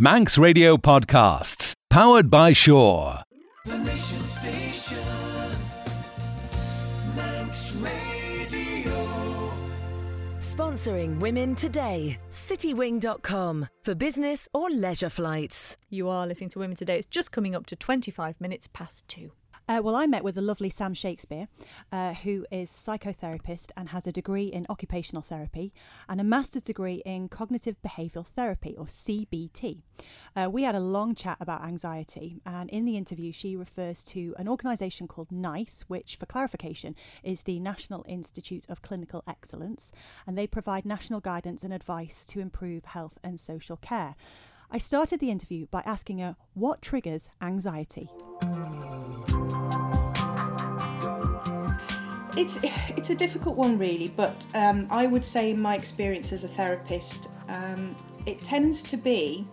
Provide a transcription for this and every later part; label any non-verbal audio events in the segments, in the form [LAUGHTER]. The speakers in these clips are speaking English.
Manx Radio Podcasts, powered by Shore. The Nation Station, Manx Radio. Sponsoring Women Today, citywing.com for business or leisure flights. You are listening to Women Today. It's just coming up to 25 minutes past two. Uh, well, I met with the lovely Sam Shakespeare, uh, who is psychotherapist and has a degree in occupational therapy and a master's degree in cognitive behavioural therapy, or CBT. Uh, we had a long chat about anxiety, and in the interview, she refers to an organisation called NICE, which, for clarification, is the National Institute of Clinical Excellence, and they provide national guidance and advice to improve health and social care. I started the interview by asking her what triggers anxiety. It's [SIGHS] it's a difficult one, really, but um, I would say in my experience as a therapist, um, it tends to be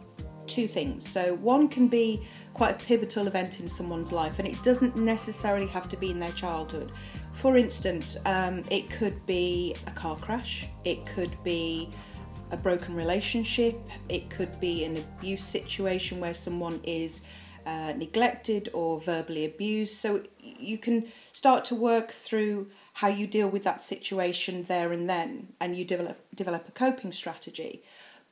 two things. So one can be quite a pivotal event in someone's life, and it doesn't necessarily have to be in their childhood. For instance, um, it could be a car crash, it could be a broken relationship, it could be an abuse situation where someone is uh, neglected or verbally abused. So you can start to work through how you deal with that situation there and then, and you develop develop a coping strategy.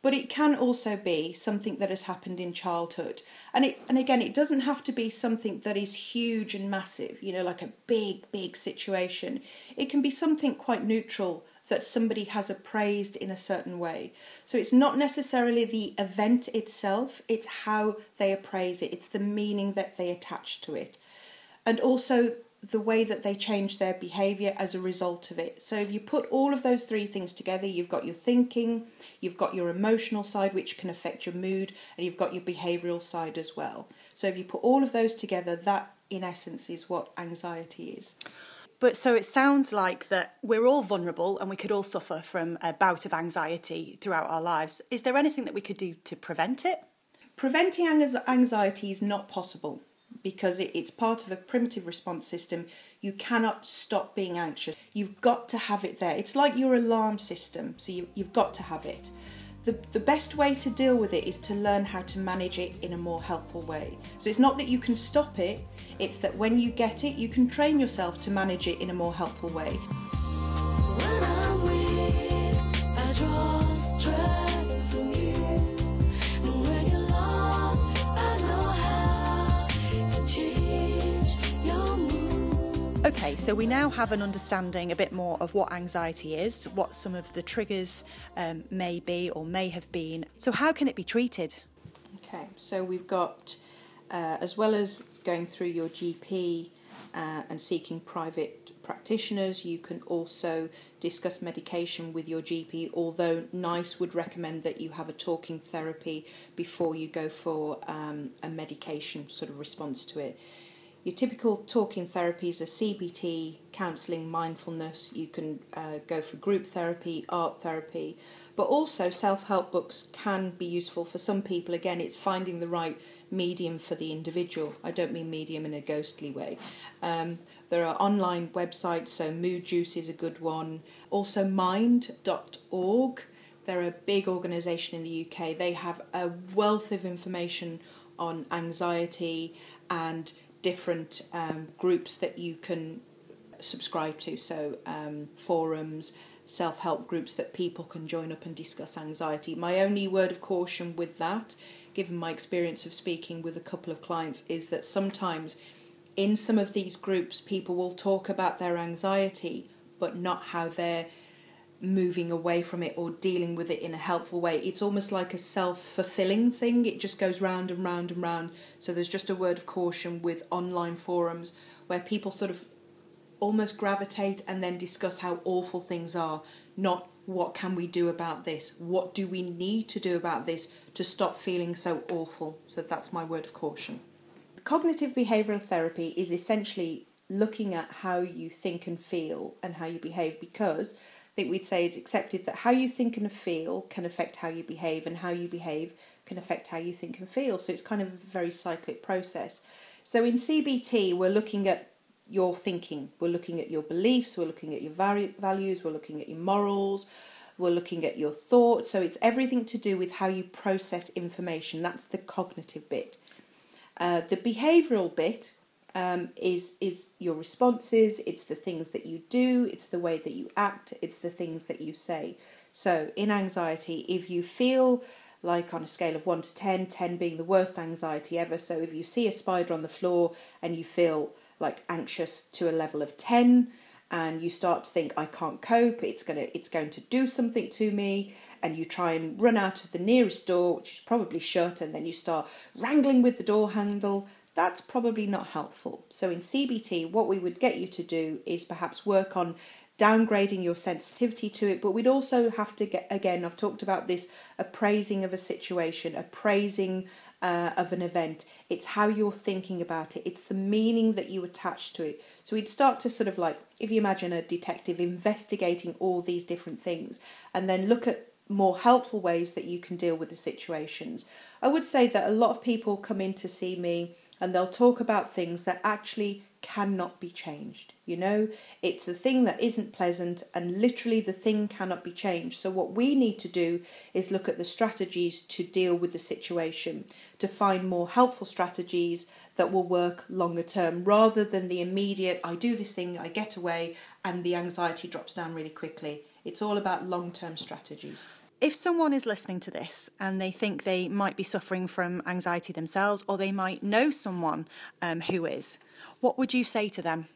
But it can also be something that has happened in childhood, and it and again, it doesn't have to be something that is huge and massive. You know, like a big big situation. It can be something quite neutral that somebody has appraised in a certain way. So it's not necessarily the event itself, it's how they appraise it, it's the meaning that they attach to it. And also the way that they change their behavior as a result of it. So if you put all of those three things together, you've got your thinking, you've got your emotional side which can affect your mood, and you've got your behavioral side as well. So if you put all of those together, that in essence is what anxiety is. But so it sounds like that we're all vulnerable and we could all suffer from a bout of anxiety throughout our lives. Is there anything that we could do to prevent it? Preventing anxiety is not possible because it, it's part of a primitive response system. You cannot stop being anxious. You've got to have it there. It's like your alarm system, so you, you've got to have it. The, the best way to deal with it is to learn how to manage it in a more helpful way. So it's not that you can stop it, it's that when you get it, you can train yourself to manage it in a more helpful way. Okay, so we now have an understanding a bit more of what anxiety is, what some of the triggers um, may be or may have been. So, how can it be treated? Okay, so we've got, uh, as well as going through your GP uh, and seeking private practitioners, you can also discuss medication with your GP, although NICE would recommend that you have a talking therapy before you go for um, a medication sort of response to it. Your typical talking therapies are CBT, counselling, mindfulness. You can uh, go for group therapy, art therapy, but also self help books can be useful for some people. Again, it's finding the right medium for the individual. I don't mean medium in a ghostly way. Um, there are online websites, so Mood Juice is a good one. Also, mind.org. They're a big organisation in the UK. They have a wealth of information on anxiety and different um, groups that you can subscribe to. So, um, forums, self help groups that people can join up and discuss anxiety. My only word of caution with that, given my experience of speaking with a couple of clients, is that sometimes in some of these groups, people will talk about their anxiety, but not how they're moving away from it or dealing with it in a helpful way. It's almost like a self fulfilling thing, it just goes round and round and round. So there's just a word of caution with online forums where people sort of almost gravitate and then discuss how awful things are, not what can we do about this? What do we need to do about this to stop feeling so awful? So that's my word of caution. Cognitive behavioral therapy is essentially looking at how you think and feel and how you behave because think we'd say it's accepted that how you think and feel can affect how you behave, and how you behave can affect how you think and feel. So it's kind of a very cyclic process. So in CBT, we're looking at your thinking, we're looking at your beliefs, we're looking at your values, we're looking at your morals, We're looking at your thoughts. So it's everything to do with how you process information. That's the cognitive bit. Uh, the behavioural bit um, is is your responses. It's the things that you do. It's the way that you act. It's the things that you say. So in anxiety, if you feel like on a scale of 1 to 10, 10 being the worst anxiety ever. So if you see a spider on the floor and you feel like anxious to a level of 10 and you start to think I can't cope, it's going to it's going to do something to me and you try and run out of the nearest door which is probably shut and then you start wrangling with the door handle, that's probably not helpful. So in CBT what we would get you to do is perhaps work on downgrading your sensitivity to it, but we'd also have to get again. I've talked about this appraising of a situation, appraising uh, of an event. It's how you're thinking about it. It's the meaning that you attach to it. So we'd start to sort of like, if you imagine a detective investigating all these different things, and then look at more helpful ways that you can deal with the situations. I would say that a lot of people come in to see me and they'll talk about things that actually cannot be changed. You know, it's the thing that isn't pleasant, and literally the thing cannot be changed. So, what we need to do is look at the strategies to deal with the situation, to find more helpful strategies that will work longer term rather than the immediate, I do this thing, I get away, and the anxiety drops down really quickly. It's all about long term strategies. If someone is listening to this and they think they might be suffering from anxiety themselves, or they might know someone um, who is, what would you say to them?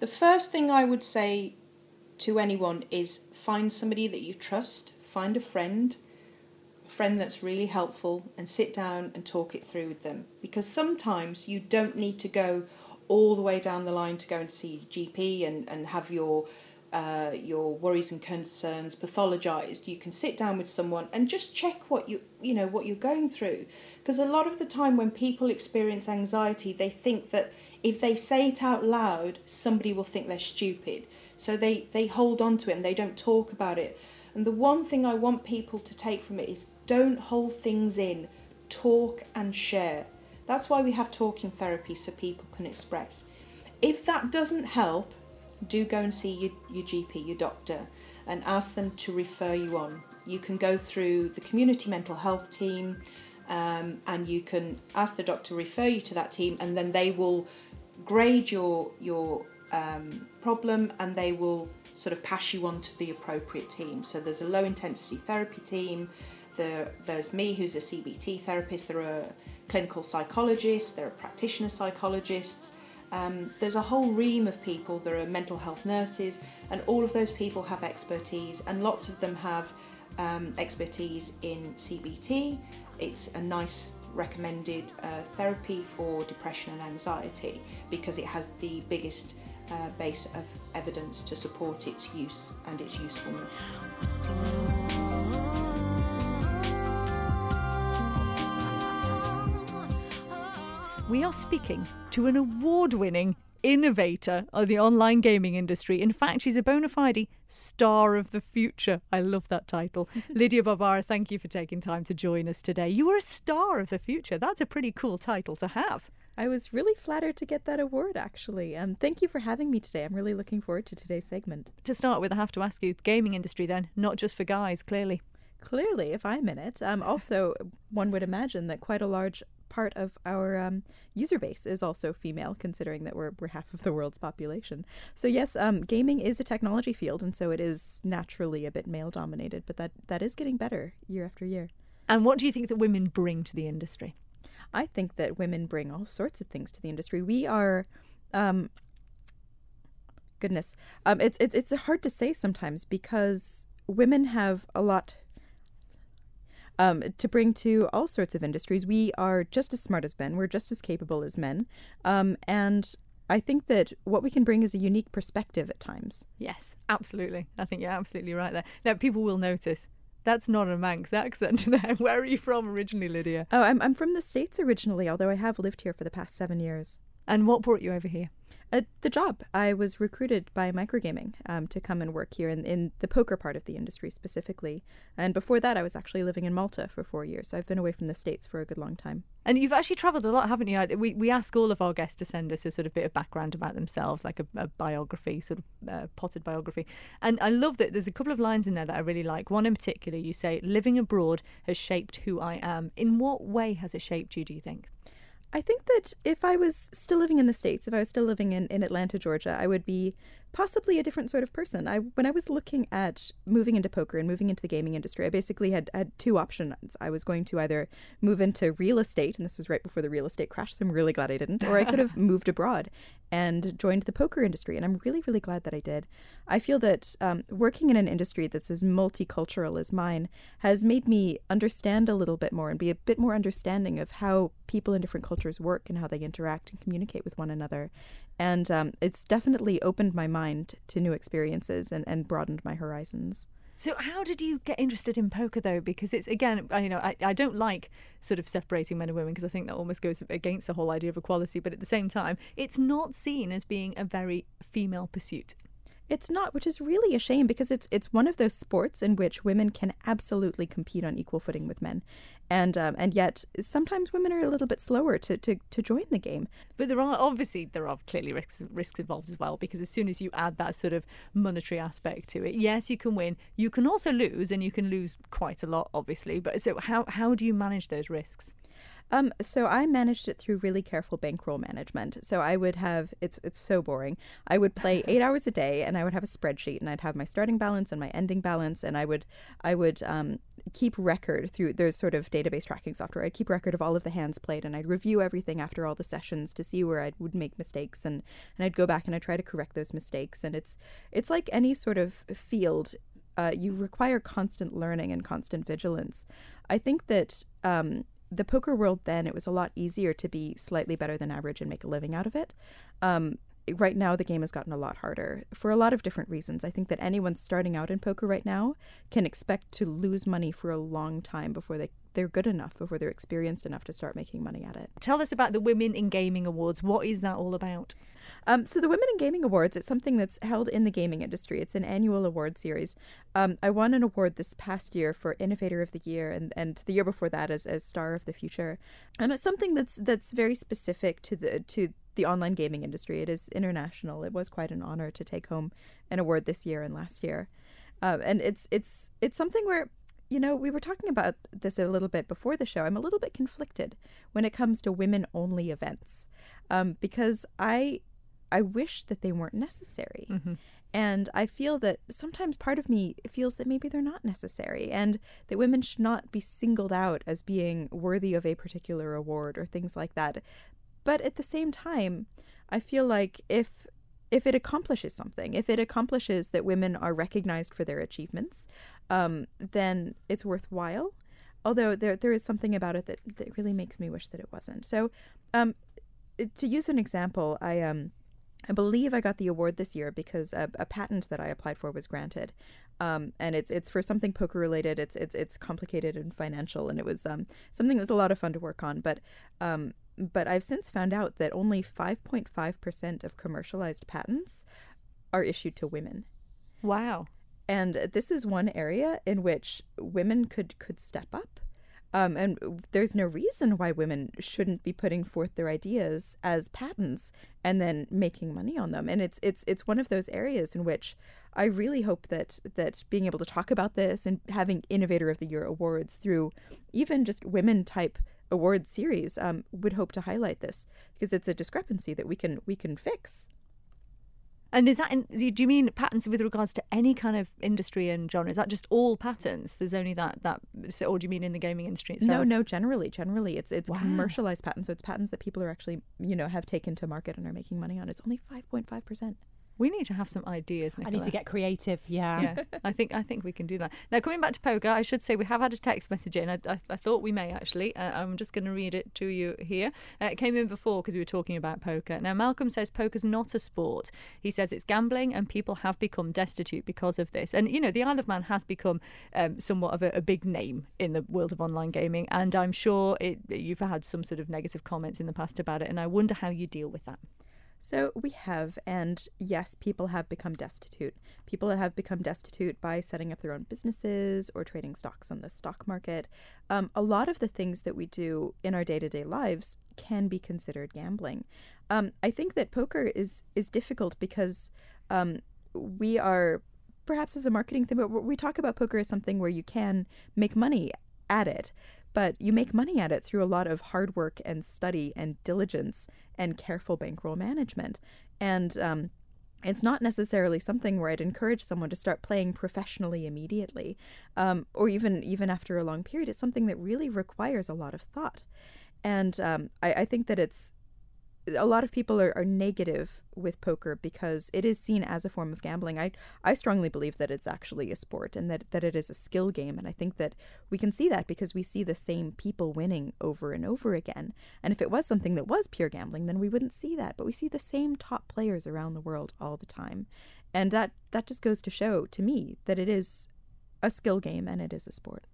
The first thing I would say to anyone is find somebody that you trust, find a friend, a friend that's really helpful, and sit down and talk it through with them. Because sometimes you don't need to go all the way down the line to go and see GP and, and have your uh, your worries and concerns pathologized you can sit down with someone and just check what you you know what you're going through. Because a lot of the time when people experience anxiety they think that if they say it out loud somebody will think they're stupid. So they they hold on to it and they don't talk about it. And the one thing i want people to take from it is don't hold things in talk and share. That's why we have talking therapy so people can express. If that doesn't help do go and see your, your GP, your doctor, and ask them to refer you on. You can go through the community mental health team um, and you can ask the doctor to refer you to that team, and then they will grade your, your um, problem and they will sort of pass you on to the appropriate team. So there's a low intensity therapy team, there, there's me who's a CBT therapist, there are clinical psychologists, there are practitioner psychologists. Um, there's a whole ream of people. There are mental health nurses, and all of those people have expertise, and lots of them have um, expertise in CBT. It's a NICE recommended uh, therapy for depression and anxiety because it has the biggest uh, base of evidence to support its use and its usefulness. We are speaking to an award winning innovator of the online gaming industry. In fact, she's a bona fide star of the future. I love that title. [LAUGHS] Lydia Barbara, thank you for taking time to join us today. You are a star of the future. That's a pretty cool title to have. I was really flattered to get that award, actually. Um, thank you for having me today. I'm really looking forward to today's segment. To start with, I have to ask you gaming industry then, not just for guys, clearly. Clearly, if I'm in it. Um, also, one would imagine that quite a large part of our um, user base is also female, considering that we're, we're half of the world's population. So, yes, um, gaming is a technology field, and so it is naturally a bit male dominated, but that, that is getting better year after year. And what do you think that women bring to the industry? I think that women bring all sorts of things to the industry. We are, um, goodness, um, it's it's it's hard to say sometimes because women have a lot um, to bring to all sorts of industries. We are just as smart as men. We're just as capable as men, um, and I think that what we can bring is a unique perspective at times. Yes, absolutely. I think you're absolutely right there. Now, people will notice that's not a Manx accent [LAUGHS] there. Where are you from originally, Lydia? Oh, I'm I'm from the states originally, although I have lived here for the past seven years. And what brought you over here? Uh, the job. I was recruited by Microgaming um, to come and work here in, in the poker part of the industry specifically. And before that, I was actually living in Malta for four years. So I've been away from the States for a good long time. And you've actually travelled a lot, haven't you? We, we ask all of our guests to send us a sort of bit of background about themselves, like a, a biography, sort of uh, potted biography. And I love that there's a couple of lines in there that I really like. One in particular, you say, living abroad has shaped who I am. In what way has it shaped you, do you think? I think that if I was still living in the States, if I was still living in, in Atlanta, Georgia, I would be possibly a different sort of person. I when I was looking at moving into poker and moving into the gaming industry, I basically had, had two options. I was going to either move into real estate, and this was right before the real estate crash, so I'm really glad I didn't, or I could have [LAUGHS] moved abroad and joined the poker industry, and I'm really, really glad that I did. I feel that um, working in an industry that's as multicultural as mine has made me understand a little bit more and be a bit more understanding of how people in different cultures work and how they interact and communicate with one another. And um, it's definitely opened my mind to new experiences and, and broadened my horizons. So how did you get interested in poker though? Because it's again, I- you know, I, I don't like sort of separating men and women because I think that almost goes against the whole idea of equality. But at the same time, it's not seen as being a very female pursuit. It's not, which is really a shame because it's it's one of those sports in which women can absolutely compete on equal footing with men, and um, and yet sometimes women are a little bit slower to, to, to join the game. But there are obviously there are clearly risks risks involved as well because as soon as you add that sort of monetary aspect to it, yes, you can win, you can also lose, and you can lose quite a lot, obviously. But so how how do you manage those risks? Um, so I managed it through really careful bankroll management. So I would have it's it's so boring. I would play [LAUGHS] eight hours a day, and I would have a spreadsheet, and I'd have my starting balance and my ending balance, and I would I would um, keep record through there's sort of database tracking software. I'd keep record of all of the hands played, and I'd review everything after all the sessions to see where I would make mistakes, and and I'd go back and I would try to correct those mistakes. And it's it's like any sort of field uh, you require constant learning and constant vigilance. I think that um, the poker world then it was a lot easier to be slightly better than average and make a living out of it. Um, right now the game has gotten a lot harder for a lot of different reasons. I think that anyone starting out in poker right now can expect to lose money for a long time before they they're good enough before they're experienced enough to start making money at it. Tell us about the Women in Gaming Awards. What is that all about? Um, so the Women in Gaming Awards, it's something that's held in the gaming industry. It's an annual award series. Um, I won an award this past year for Innovator of the Year, and, and the year before that as, as Star of the Future. And it's something that's that's very specific to the to the online gaming industry. It is international. It was quite an honor to take home an award this year and last year. Um, and it's it's it's something where you know we were talking about this a little bit before the show. I'm a little bit conflicted when it comes to women only events um, because I I wish that they weren't necessary. And I feel that sometimes part of me feels that maybe they're not necessary and that women should not be singled out as being worthy of a particular award or things like that. But at the same time, I feel like if if it accomplishes something, if it accomplishes that women are recognized for their achievements, um, then it's worthwhile. Although there there is something about it that, that really makes me wish that it wasn't. So, um, to use an example, I um I believe I got the award this year because a, a patent that I applied for was granted, um, and it's it's for something poker related. It's it's it's complicated and financial, and it was um, something that was a lot of fun to work on. But um, but I've since found out that only five point five percent of commercialized patents are issued to women. Wow. And this is one area in which women could could step up. Um, and there's no reason why women shouldn't be putting forth their ideas as patents and then making money on them. And it's it's it's one of those areas in which I really hope that that being able to talk about this and having Innovator of the Year awards through even just women type award series um, would hope to highlight this because it's a discrepancy that we can we can fix. And is that in, do you mean patents with regards to any kind of industry and genre? Is that just all patents? There's only that that, so, or do you mean in the gaming industry itself? No, no. Generally, generally, it's it's Wow. commercialized patents. So it's patents that people are actually you know have taken to market and are making money on. It's only five point five percent. We need to have some ideas. I need to get creative. Yeah. yeah, I think I think we can do that. Now, coming back to poker, I should say we have had a text message in. I, I, I thought we may actually. Uh, I'm just going to read it to you here. Uh, it came in before because we were talking about poker. Now, Malcolm says poker's not a sport. He says it's gambling, and people have become destitute because of this. And you know, the Isle of Man has become um, somewhat of a, a big name in the world of online gaming, and I'm sure it, you've had some sort of negative comments in the past about it. And I wonder how you deal with that. So we have, and yes, people have become destitute. People have become destitute by setting up their own businesses or trading stocks on the stock market. Um, a lot of the things that we do in our day to day lives can be considered gambling. Um, I think that poker is is difficult because um, we are perhaps as a marketing thing, but we talk about poker as something where you can make money at it but you make money at it through a lot of hard work and study and diligence and careful bankroll management. And um, it's not necessarily something where I'd encourage someone to start playing professionally immediately, um, or even even after a long period. It's something that really requires a lot of thought, and um, I, I think that it's a lot of people are, are negative with poker because it is seen as a form of gambling. I I strongly believe that it's actually a sport and that, that it is a skill game. And I think that we can see that because we see the same people winning over and over again. And if it was something that was pure gambling, then we wouldn't see that. But we see the same top players around the world all the time. And that, that just goes to show to me that it is a skill game and it is a sport.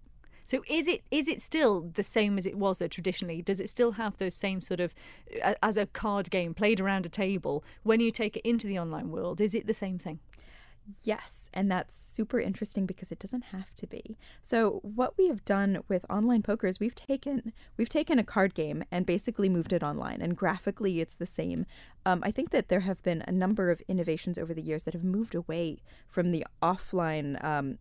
So is it is it still the same as it was there traditionally? Does it still have those same sort of uh, as a card game played around a table when you take it into the online world? Is it the same thing? Yes, and that's super interesting because it doesn't have to be. So what we have done with online poker is we've taken we've taken a card game and basically moved it online, and graphically it's the same. Um, I think that there have been a number of innovations over the years that have moved away from the offline um,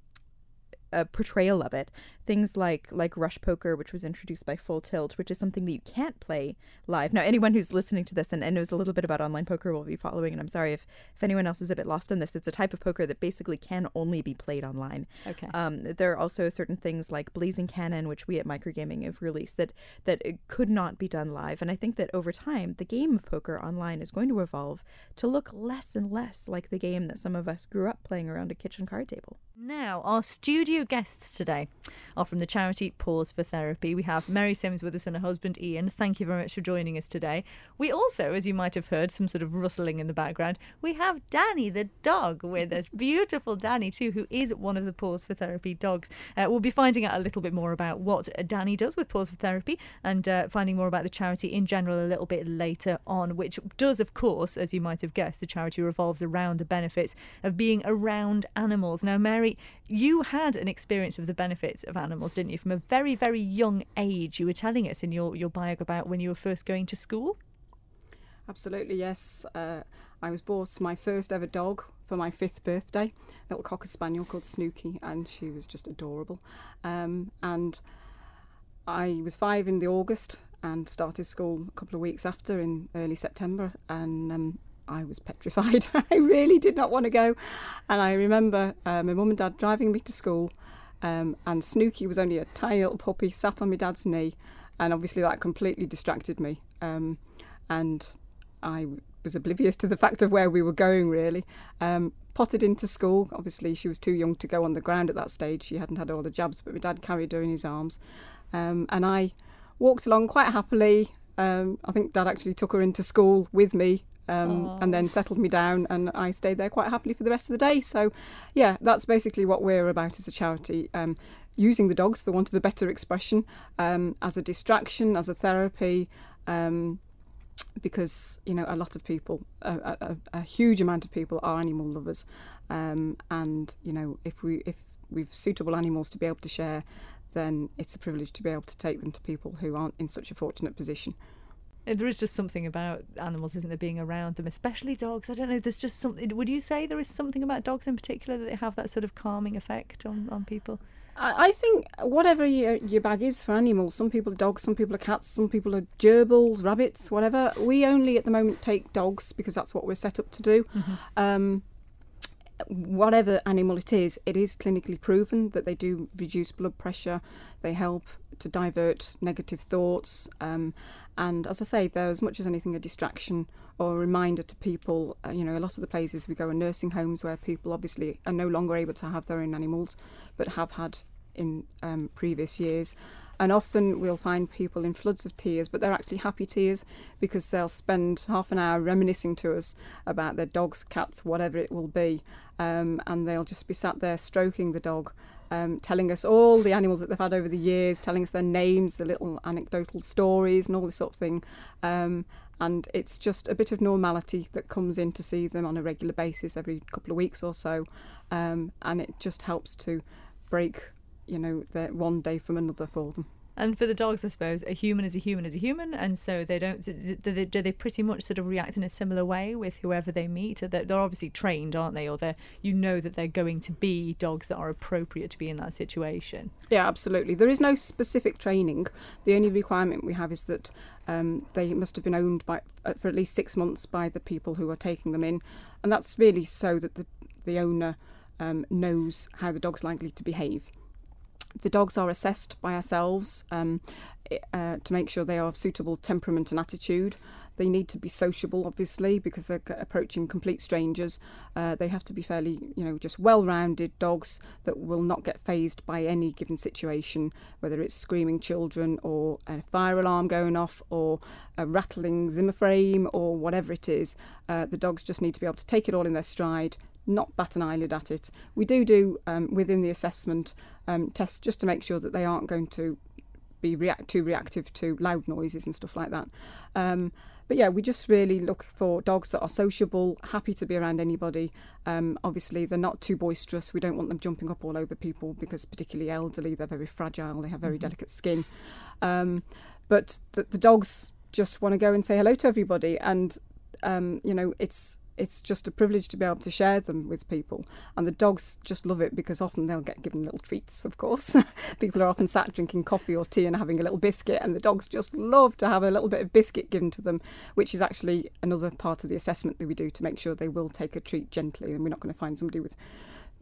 uh, portrayal of it. Things like like Rush Poker, which was introduced by Full Tilt, which is something that you can't play live. Now, anyone who's listening to this and, and knows a little bit about online poker will be following. And I'm sorry if, if anyone else is a bit lost on this. It's a type of poker that basically can only be played online. Okay. Um, there are also certain things like Blazing Cannon, which we at Microgaming have released that that could not be done live. And I think that over time, the game of poker online is going to evolve to look less and less like the game that some of us grew up playing around a kitchen card table. Now, our studio guests today are from the charity Paws for Therapy. We have Mary Sims with us and her husband Ian. Thank you very much for joining us today. We also, as you might have heard, some sort of rustling in the background, we have Danny the dog with us. [LAUGHS] Beautiful Danny, too, who is one of the Paws for Therapy dogs. Uh, we'll be finding out a little bit more about what Danny does with Paws for Therapy and uh, finding more about the charity in general a little bit later on, which does, of course, as you might have guessed, the charity revolves around the benefits of being around animals. Now, Mary, you had an experience of the benefits of animals, didn't you, from a very, very young age? You were telling us in your, your bio about when you were first going to school. Absolutely, yes. Uh, I was bought my first ever dog for my fifth birthday, a little cocker spaniel called Snooky, and she was just adorable. Um, and I was five in the August and started school a couple of weeks after in early September, and um, I was petrified. [LAUGHS] I really did not want to go. And I remember uh, my mum and dad driving me to school, um, and Snooky was only a tiny little puppy sat on my dad's knee, and obviously that completely distracted me. Um, and I was oblivious to the fact of where we were going, really. Um, potted into school. Obviously, she was too young to go on the ground at that stage. She hadn't had all the jabs, but my dad carried her in his arms. Um, and I walked along quite happily. Um, I think dad actually took her into school with me um, and then settled me down, and I stayed there quite happily for the rest of the day. So, yeah, that's basically what we're about as a charity. Um, using the dogs, for want of a better expression, um, as a distraction, as a therapy, um, because you know a lot of people, a, a, a huge amount of people are animal lovers, um, and you know if we if we've suitable animals to be able to share, then it's a privilege to be able to take them to people who aren't in such a fortunate position. There is just something about animals, isn't there, being around them, especially dogs. I don't know. There's just something. Would you say there is something about dogs in particular that they have that sort of calming effect on, on people? I, I think whatever your, your bag is for animals, some people are dogs, some people are cats, some people are gerbils, rabbits, whatever. We only at the moment take dogs because that's what we're set up to do. Um, whatever animal it is, it is clinically proven that they do reduce blood pressure, they help to divert negative thoughts, um, And as I say, they're as much as anything a distraction or a reminder to people. Uh, you know, a lot of the places we go are nursing homes where people obviously are no longer able to have their own animals, but have had in um, previous years. And often we'll find people in floods of tears, but they're actually happy tears because they'll spend half an hour reminiscing to us about their dogs, cats, whatever it will be. Um, and they'll just be sat there stroking the dog, um, telling us all the animals that they've had over the years, telling us their names, the little anecdotal stories, and all this sort of thing. Um, and it's just a bit of normality that comes in to see them on a regular basis every couple of weeks or so. Um, and it just helps to break you know, one day from another for them. And for the dogs, I suppose, a human is a human is a human, and so they don't. Do they, do they pretty much sort of react in a similar way with whoever they meet? They're, obviously trained, aren't they? Or they you know that they're going to be dogs that are appropriate to be in that situation. Yeah, absolutely. There is no specific training. The only requirement we have is that um, they must have been owned by uh, for at least six months by the people who are taking them in, and that's really so that the the owner um, knows how the dog's likely to behave. The dogs are assessed by ourselves um, uh, to make sure they are of suitable temperament and attitude. They need to be sociable, obviously, because they're approaching complete strangers. Uh, they have to be fairly, you know, just well-rounded dogs that will not get phased by any given situation, whether it's screaming children or a fire alarm going off or a rattling Zimmer frame or whatever it is. Uh, the dogs just need to be able to take it all in their stride, not bat an eyelid at it. We do do um, within the assessment um, tests just to make sure that they aren't going to be react too reactive to loud noises and stuff like that. Um, but yeah, we just really look for dogs that are sociable, happy to be around anybody. Um, obviously, they're not too boisterous. We don't want them jumping up all over people because, particularly elderly, they're very fragile. They have very delicate skin. Um, but the, the dogs just want to go and say hello to everybody, and um, you know, it's it's just a privilege to be able to share them with people. And the dogs just love it because often they'll get given little treats, of course. [LAUGHS] people are often sat drinking coffee or tea and having a little biscuit, and the dogs just love to have a little bit of biscuit given to them, which is actually another part of the assessment that we do to make sure they will take a treat gently. And we're not going to find somebody with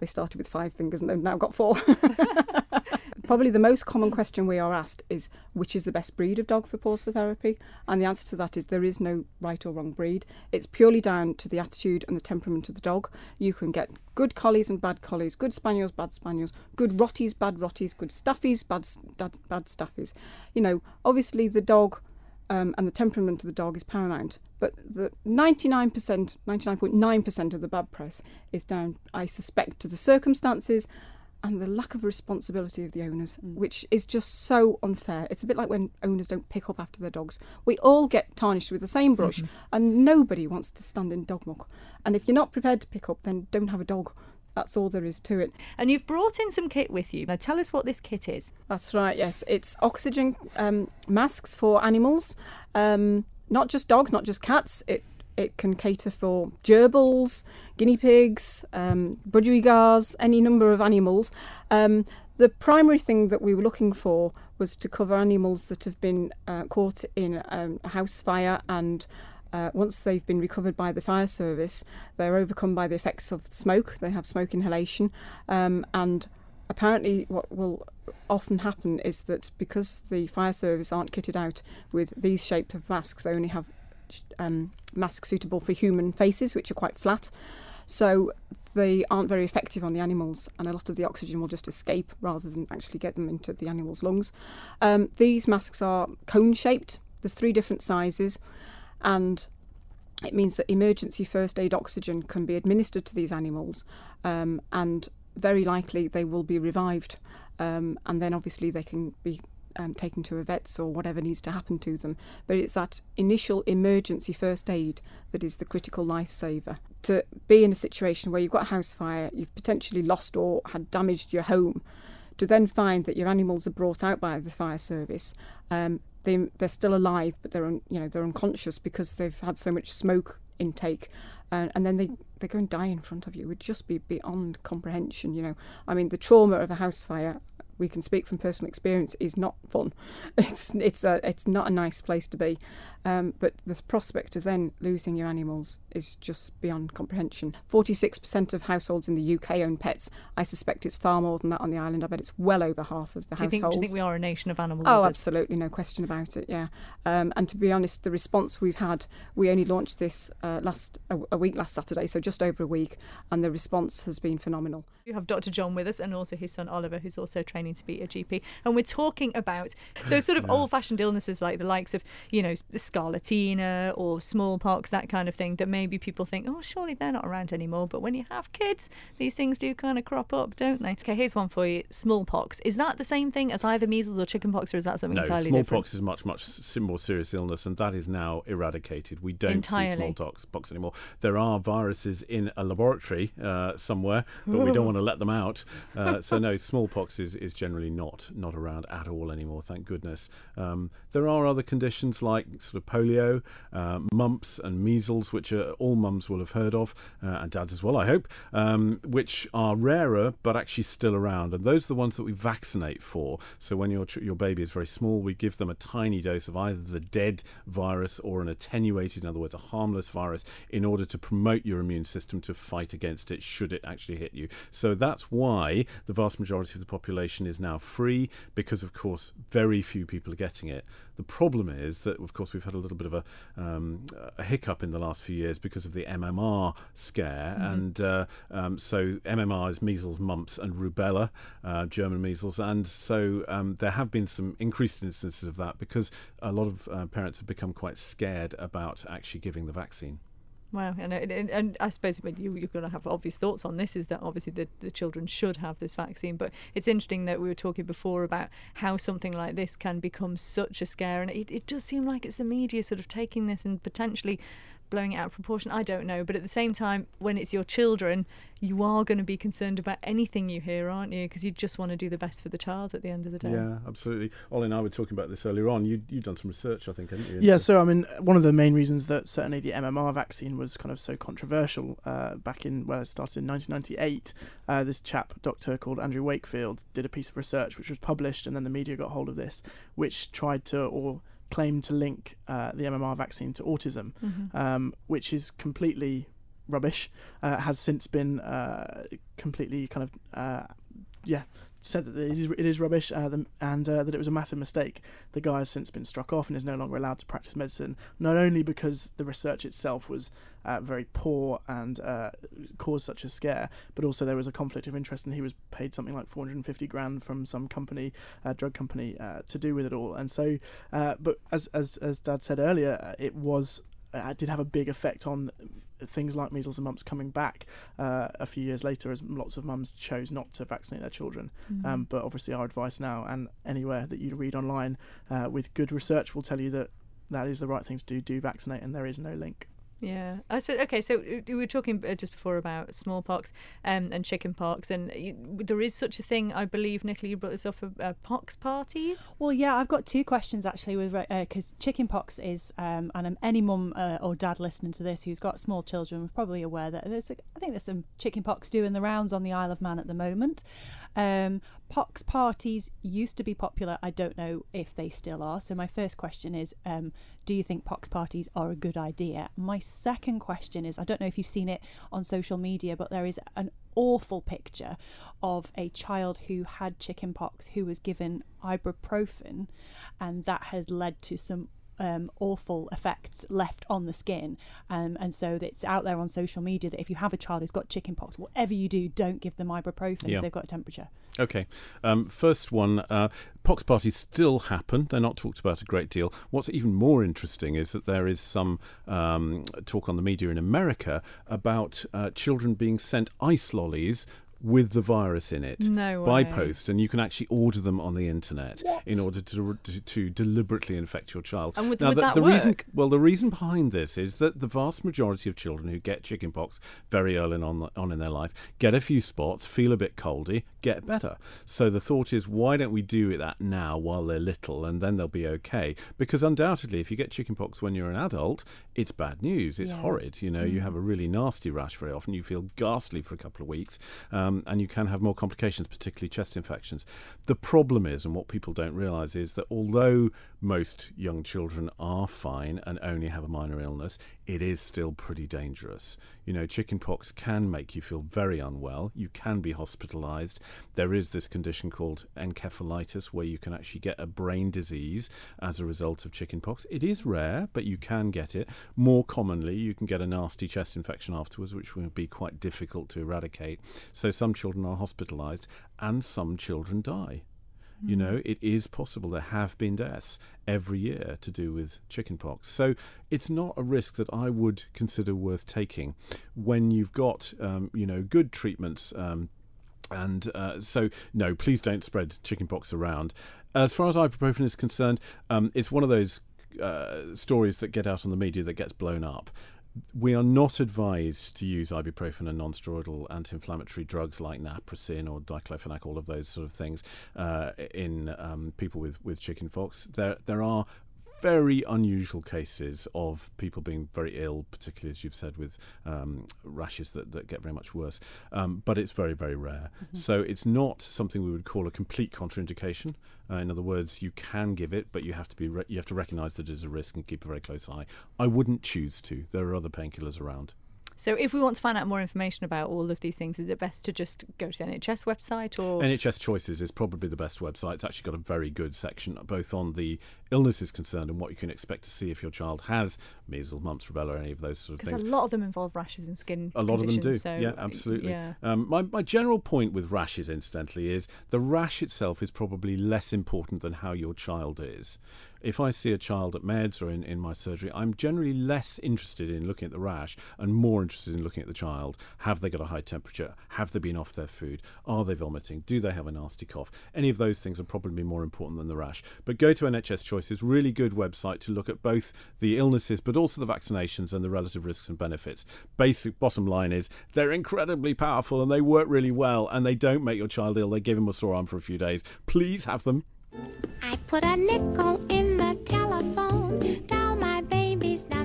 they started with five fingers and they've now got four. [LAUGHS] Probably the most common question we are asked is which is the best breed of dog for for therapy? And the answer to that is there is no right or wrong breed. It's purely down to the attitude and the temperament of the dog. You can get good collies and bad collies, good spaniels, bad spaniels, good rotties, bad rotties, good staffies, bad, bad, bad staffies. You know, obviously the dog um, and the temperament of the dog is paramount. But the 99%, 99.9% of the bad press is down, I suspect, to the circumstances and the lack of responsibility of the owners, which is just so unfair. It's a bit like when owners don't pick up after their dogs. We all get tarnished with the same brush, and nobody wants to stand in dog muck. And if you're not prepared to pick up, then don't have a dog. That's all there is to it. And you've brought in some kit with you. Now tell us what this kit is. That's right, yes. It's oxygen um, masks for animals, um, not just dogs, not just cats. It it can cater for gerbils, guinea pigs, um, budgerigars, any number of animals. Um, the primary thing that we were looking for was to cover animals that have been uh, caught in um, a house fire and uh, once they've been recovered by the fire service, they're overcome by the effects of smoke. They have smoke inhalation, um, and apparently, what will often happen is that because the fire service aren't kitted out with these shapes of masks, they only have um, masks suitable for human faces, which are quite flat. So they aren't very effective on the animals, and a lot of the oxygen will just escape rather than actually get them into the animal's lungs. Um, these masks are cone shaped. There's three different sizes, and it means that emergency first aid oxygen can be administered to these animals, um, and very likely they will be revived, um, and then obviously they can be um, taken to a vet's or whatever needs to happen to them. But it's that initial emergency first aid that is the critical lifesaver. To be in a situation where you've got a house fire, you've potentially lost or had damaged your home, to then find that your animals are brought out by the fire service, um, they, they're still alive, but they're un, you know they're unconscious because they've had so much smoke intake, uh, and then they they go and die in front of you. It would just be beyond comprehension. You know, I mean, the trauma of a house fire we can speak from personal experience, is not fun. [LAUGHS] It's it's a, it's not a nice place to be. Um, but the prospect of then losing your animals is just beyond comprehension. 46% of households in the UK own pets. I suspect it's far more than that on the island. I bet it's well over half of the Do you, think, households. do you think we are a nation of animal Oh, absolutely, no question about it. Yeah, um, and to be honest, the response we've had, we only launched this uh, last a, a week last Saturday, so just over a week, and the response has been phenomenal. You have Dr. John with us and also his son Oliver, who's also training to be a GP. And we're talking about those sort of old fashioned illnesses like the likes of, you know, the scarlatina or smallpox, that kind of thing, that maybe people think, oh, surely they're not around anymore. But when you have kids, these things do kind of crop up, don't they? Okay, here's one for you smallpox. Is that the same thing as either measles or chickenpox, or is that something No, entirely smallpox different? is much, much s- more serious illness, and that is now eradicated. We don't see smallpox anymore. There are viruses in a laboratory uh, somewhere, but we don't [LAUGHS] want to let them out. Uh, so no, smallpox is, is generally not not around at all anymore. Thank goodness. Um, there are other conditions like sort of polio, uh, mumps, and measles, which are, all mums will have heard of, uh, and dads as well, I hope, um, which are rarer but actually still around. And those are the ones that we vaccinate for. So when your your baby is very small, we give them a tiny dose of either the dead virus or an attenuated, in other words, a harmless virus, in order to promote your immune system to fight against it should it actually hit you. So that's why the vast majority of the population is now free, because of course very few people are getting it. The problem is that, of course, we've had a little bit of a, um, a hiccup in the last few years because of the MMR scare, and uh, um, so MMR is measles, mumps, and rubella, uh, German measles, and so um, there have been some increased instances of that because a lot of uh, parents have become quite scared about actually giving the vaccine. Wow, and, and, and I suppose you, you're going to have obvious thoughts on this is that obviously the, the children should have this vaccine. But it's interesting that we were talking before about how something like this can become such a scare. And it, it does seem like it's the media sort of taking this and potentially blowing it out of proportion. I don't know. But at the same time, when it's your children, you are going to be concerned about anything you hear, aren't you? Because you just want to do the best for the child at the end of the day. Yeah, absolutely. Ollie and I were talking about this earlier on. You, you've done some research, I think, haven't you? Yeah, so I mean, one of the main reasons that certainly the MMR vaccine was kind of so controversial uh, back in well, it started in 1998. Uh, this chap, doctor called Andrew Wakefield, did a piece of research which was published, and then the media got hold of this, which tried to or claimed to link uh, the MMR vaccine to autism, um, which is completely rubbish. Uh, has since been uh, completely kind of uh, yeah said that it is, rubbish uh, and uh, that it was a massive mistake. The guy has since been struck off and is no longer allowed to practice medicine, not only because the research itself was uh, very poor and uh, caused such a scare, but also there was a conflict of interest and he was paid something like 450 grand from some company, uh, drug company, uh, to do with it all. And so, but as, as, as Dad said earlier, it was, did have a big effect on things like measles and mumps coming back uh, a few years later as lots of mums chose not to vaccinate their children. Um, but obviously, our advice now and anywhere that you read online uh, with good research will tell you that that is the right thing to do. Do vaccinate, and there is no link. Yeah, I suppose. Okay, so uh, we were talking uh, just before about smallpox um, and chickenpox, and you, there is such a thing. I believe, Nicola, you brought this up. Uh, uh, pox parties. Well, yeah, I've got two questions actually with because chickenpox is, um, and um, any mum uh, or dad listening to this who's got small children is probably aware that there's, a, I think there's some chickenpox doing the rounds on the Isle of Man at the moment. Um, pox parties used to be popular. I don't know if they still are. So my first question is, um, do you think pox parties are a good idea? My second question is, I don't know if you've seen it on social media, but there is an awful picture of a child who had chickenpox who was given ibuprofen, and that has led to some um, awful effects left on the skin. Um, and so it's out there on social media that if you have a child who's got chickenpox, whatever you do, don't give them ibuprofen Yeah. if they've got a temperature. Okay. Um, first one, uh, pox parties still happen. They're not talked about a great deal. What's even more interesting is that there is some um, talk on the media in America about uh, children being sent ice lollies with the virus in it No by post, and you can actually order them on the internet in order to, to to deliberately infect your child. And would- now, would the, that the reason well, the reason behind this is that the vast majority of children who get chickenpox very early on, on in their life get a few spots, feel a bit coldy, get better. So the thought is, why don't we do that now while they're little, and then they'll be okay? Because undoubtedly, if you get chickenpox when you're an adult, it's bad news. It's Yeah. horrid. You know, you have a really nasty rash very often. You feel ghastly for a couple of weeks. Um, and you can have more complications, particularly chest infections. The problem is, and what people don't realise is that although most young children are fine and only have a minor illness, it is still pretty dangerous. You know, chickenpox can make you feel very unwell. You can be hospitalised. There is this condition called encephalitis where you can actually get a brain disease as a result of chickenpox. It is rare, but you can get it. More commonly, you can get a nasty chest infection afterwards, which will be quite difficult to eradicate. So some children are hospitalised and some children die. You know, it is possible. There have been deaths every year to do with chickenpox. So it's not a risk that I would consider worth taking when you've got, um, you know, good treatments. Um, and uh, so, no, please don't spread chickenpox around. As far as ibuprofen is concerned, um, it's one of those uh, stories that get out on the media that gets blown up we are not advised to use ibuprofen and non-steroidal anti-inflammatory drugs like naproxen or diclofenac, all of those sort of things, uh, in um, people with with chickenpox. There there are very unusual cases of people being very ill, particularly as you've said with um, rashes that, that get very much worse. Um, but it's very, very rare. So it's not something we would call a complete contraindication. Uh, in other words, you can give it, but you have to be re- you have to recognise that it is a risk and keep a very close eye. I wouldn't choose to. There are other painkillers around. So, if we want to find out more information about all of these things, is it best to just go to the NHS website or? NHS Choices is probably the best website. It's actually got a very good section both on the illnesses concerned and what you can expect to see if your child has measles, mumps, rubella, any of those sort of Because things. a lot of them involve rashes and skin. A lot of them do. So, yeah, absolutely. Yeah. Um, my, my general point with rashes, incidentally, is the rash itself is probably less important than how your child is. If I see a child at meds or in, in my surgery, I'm generally less interested in looking at the rash and more interested in looking at the child. Have they got a high temperature? Have they been off their food? Are they vomiting? Do they have a nasty cough? Any of those things are probably more important than the rash. But go to NHS Choices, really good website to look at both the illnesses but also the vaccinations and the relative risks and benefits. Basic bottom line is they're incredibly powerful and they work really well and they don't make your child ill. They give him a sore arm for a few days. Please have them. I put a nickel in the telephone, dial my baby's number.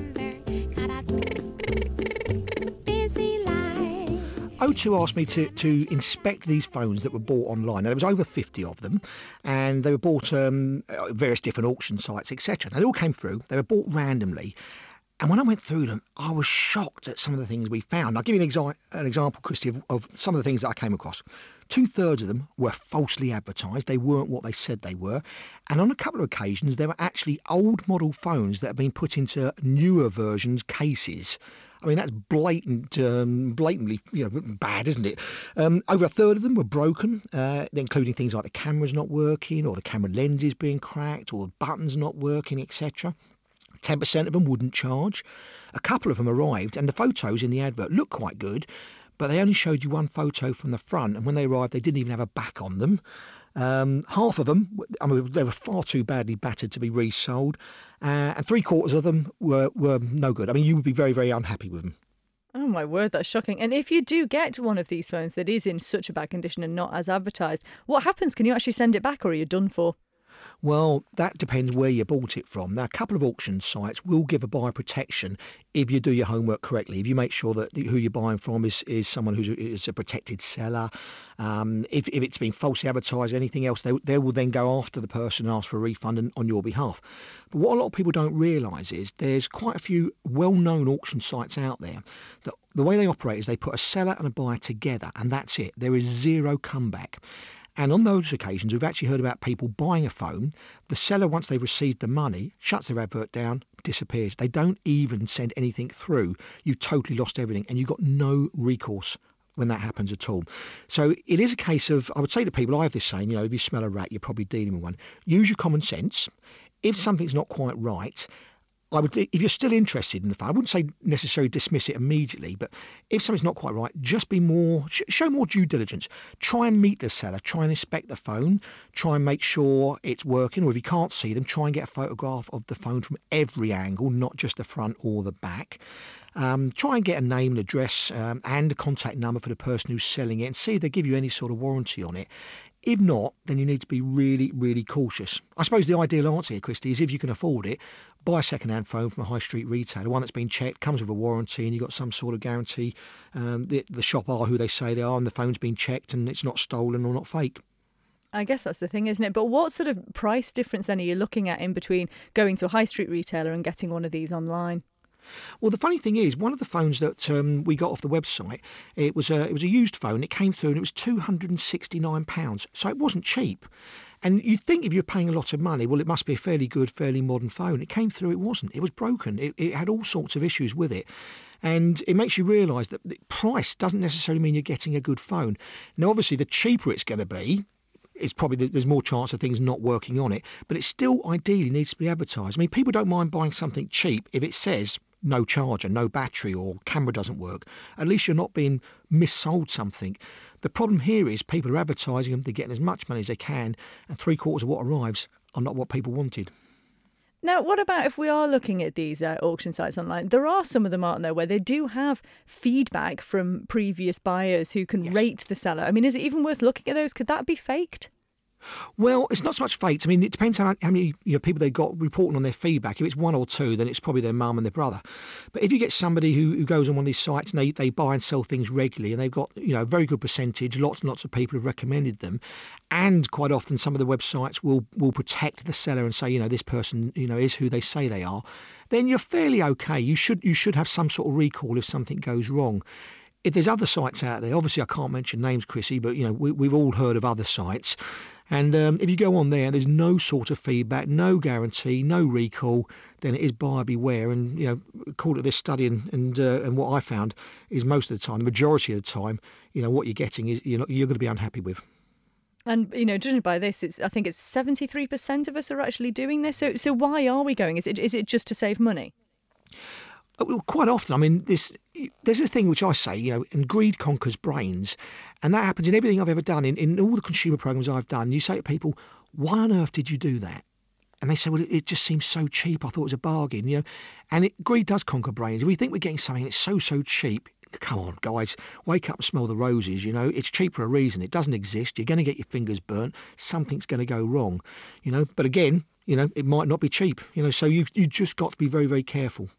O2 asked me to, to inspect these phones that were bought online. Now, there was over 50 of them, and they were bought um, at various different auction sites, etc. Now, they all came through. They were bought randomly. And when I went through them, I was shocked at some of the things we found. I'll give you an, exi- an example, Christy, of, of some of the things that I came across. Two thirds of them were falsely advertised. They weren't what they said they were. And on a couple of occasions, there were actually old model phones that had been put into newer versions cases. I mean, that's blatant, um, blatantly, you know, bad, isn't it? Um, over a third of them were broken, uh, including things like the camera's not working, or the camera lenses being cracked, or buttons not working, etc. 10% of them wouldn't charge. A couple of them arrived, and the photos in the advert looked quite good, but they only showed you one photo from the front, and when they arrived, they didn't even have a back on them. Um, half of them, I mean, they were far too badly battered to be resold, uh, and three quarters of them were, were no good. I mean, you would be very, very unhappy with them. Oh my word, that's shocking. And if you do get one of these phones that is in such a bad condition and not as advertised, what happens? Can you actually send it back or are you done for? Well, that depends where you bought it from. Now, a couple of auction sites will give a buyer protection if you do your homework correctly. If you make sure that who you're buying from is, is someone who's a, is a protected seller. Um, if, if it's been falsely advertised anything else, they, they will then go after the person and ask for a refund on, on your behalf. But what a lot of people don't realise is there's quite a few well known auction sites out there that the way they operate is they put a seller and a buyer together, and that's it. There is zero comeback. And on those occasions, we've actually heard about people buying a phone. The seller, once they've received the money, shuts their advert down, disappears. They don't even send anything through. You've totally lost everything and you've got no recourse when that happens at all. So it is a case of, I would say to people, I have this saying, you know, if you smell a rat, you're probably dealing with one. Use your common sense. If something's not quite right, I would, if you're still interested in the phone, I wouldn't say necessarily dismiss it immediately, but if something's not quite right, just be more, sh- show more due diligence. Try and meet the seller, try and inspect the phone, try and make sure it's working, or if you can't see them, try and get a photograph of the phone from every angle, not just the front or the back. Um, try and get a name and address um, and a contact number for the person who's selling it and see if they give you any sort of warranty on it. If not, then you need to be really, really cautious. I suppose the ideal answer here, Christy, is if you can afford it, buy a second-hand phone from a high street retailer, one that's been checked, comes with a warranty, and you've got some sort of guarantee. Um, the, the shop are who they say they are, and the phone's been checked, and it's not stolen or not fake. I guess that's the thing, isn't it? But what sort of price difference then are you looking at in between going to a high street retailer and getting one of these online? Well, the funny thing is, one of the phones that um, we got off the website, it was a it was a used phone. It came through and it was two hundred and sixty nine pounds, so it wasn't cheap. And you'd think if you're paying a lot of money, well, it must be a fairly good, fairly modern phone. It came through, it wasn't. It was broken. It, it had all sorts of issues with it. And it makes you realise that price doesn't necessarily mean you're getting a good phone. Now, obviously, the cheaper it's going to be, it's probably there's more chance of things not working on it, but it still ideally needs to be advertised. I mean, people don't mind buying something cheap if it says no charger, no battery, or camera doesn't work. At least you're not being missold something. The problem here is people are advertising them, they're getting as much money as they can, and three quarters of what arrives are not what people wanted. Now, what about if we are looking at these uh, auction sites online? There are some of them, aren't there, where they do have feedback from previous buyers who can rate the seller. I mean, is it even worth looking at those? Could that be faked? Well, it's not so much fate. I mean, it depends how, how many you know, people they've got reporting on their feedback. If it's one or two, then it's probably their mum and their brother. But if you get somebody who, who goes on one of these sites and they, they buy and sell things regularly and they've got you know a very good percentage, lots and lots of people have recommended them, and quite often some of the websites will will protect the seller and say you know this person you know is who they say they are, then you're fairly okay. You should you should have some sort of recall if something goes wrong if there's other sites out there, obviously I can't mention names, Chrissy, but you know we, we've all heard of other sites. And um, if you go on there, there's no sort of feedback, no guarantee, no recall. Then it is buyer beware. And you know, according to this study and and, uh, and what I found is most of the time, the majority of the time, you know, what you're getting is you're, not, you're going to be unhappy with. And you know, judging by this, it's I think it's seventy three percent of us are actually doing this. So so why are we going? Is it is it just to save money? Uh, well, quite often, I mean, this there's a thing which I say, you know, and greed conquers brains, and that happens in everything I've ever done. In, in all the consumer programs I've done, you say to people, "Why on earth did you do that?" And they say, "Well, it, it just seems so cheap. I thought it was a bargain." You know, and it, greed does conquer brains. We think we're getting something that's so so cheap. Come on, guys, wake up and smell the roses. You know, it's cheap for a reason. It doesn't exist. You're going to get your fingers burnt. Something's going to go wrong. You know, but again, you know, it might not be cheap. You know, so you you just got to be very very careful.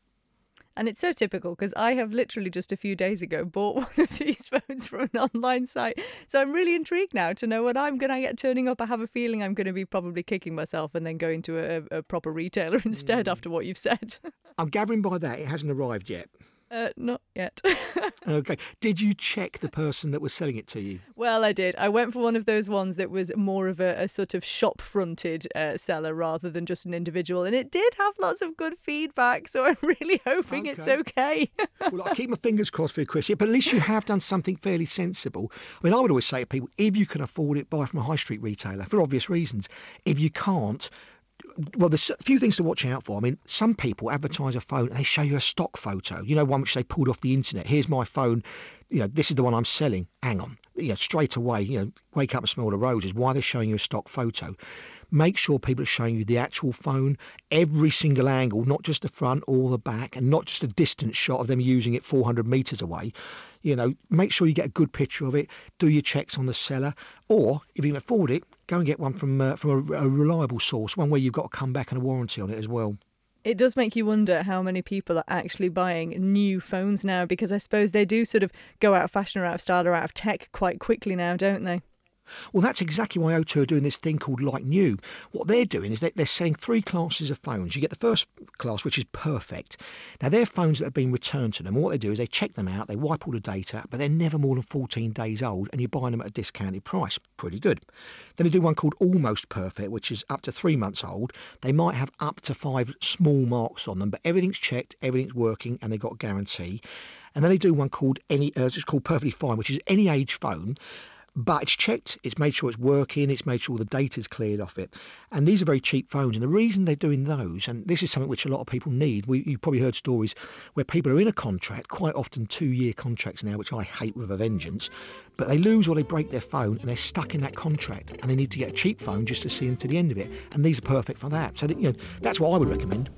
And it's so typical because I have literally just a few days ago bought [LAUGHS] one of these phones from an online site. So I'm really intrigued now to know what I'm going to get turning up. I have a feeling I'm going to be probably kicking myself and then going to a, a proper retailer [LAUGHS] instead mm. after what you've said. [LAUGHS] I'm gathering by that it hasn't arrived yet. Uh, not yet. [LAUGHS] okay. Did you check the person that was selling it to you? Well, I did. I went for one of those ones that was more of a, a sort of shop fronted uh, seller rather than just an individual. And it did have lots of good feedback. So I'm really [LAUGHS] hoping okay. it's okay. [LAUGHS] well, I keep my fingers crossed for you, Chris. Yeah, but at least you have done something fairly sensible. I mean, I would always say to people if you can afford it, buy from a high street retailer for obvious reasons. If you can't, well, there's a few things to watch out for. I mean, some people advertise a phone and they show you a stock photo, you know, one which they pulled off the internet. Here's my phone, you know, this is the one I'm selling. Hang on. You know, straight away, you know, wake up and smell the roses. Why they're they showing you a stock photo? Make sure people are showing you the actual phone, every single angle, not just the front or the back, and not just a distant shot of them using it 400 metres away. You know, make sure you get a good picture of it. Do your checks on the seller, or if you can afford it, go and get one from uh, from a, a reliable source, one where you've got to come back and a warranty on it as well. It does make you wonder how many people are actually buying new phones now because I suppose they do sort of go out of fashion or out of style or out of tech quite quickly now, don't they? Well, that's exactly why O2 are doing this thing called Like New. What they're doing is they're selling three classes of phones. You get the first class, which is perfect. Now, they're phones that have been returned to them. What they do is they check them out, they wipe all the data, but they're never more than 14 days old, and you're buying them at a discounted price. Pretty good. Then they do one called Almost Perfect, which is up to three months old. They might have up to five small marks on them, but everything's checked, everything's working, and they've got a guarantee. And then they do one called any, uh, it's called Perfectly Fine, which is any age phone but it's checked, it's made sure it's working, it's made sure the data's cleared off it. And these are very cheap phones. And the reason they're doing those, and this is something which a lot of people need, we, you've probably heard stories where people are in a contract, quite often two year contracts now, which I hate with a vengeance, but they lose or they break their phone and they're stuck in that contract and they need to get a cheap phone just to see them to the end of it. And these are perfect for that. So, that, you know, that's what I would recommend.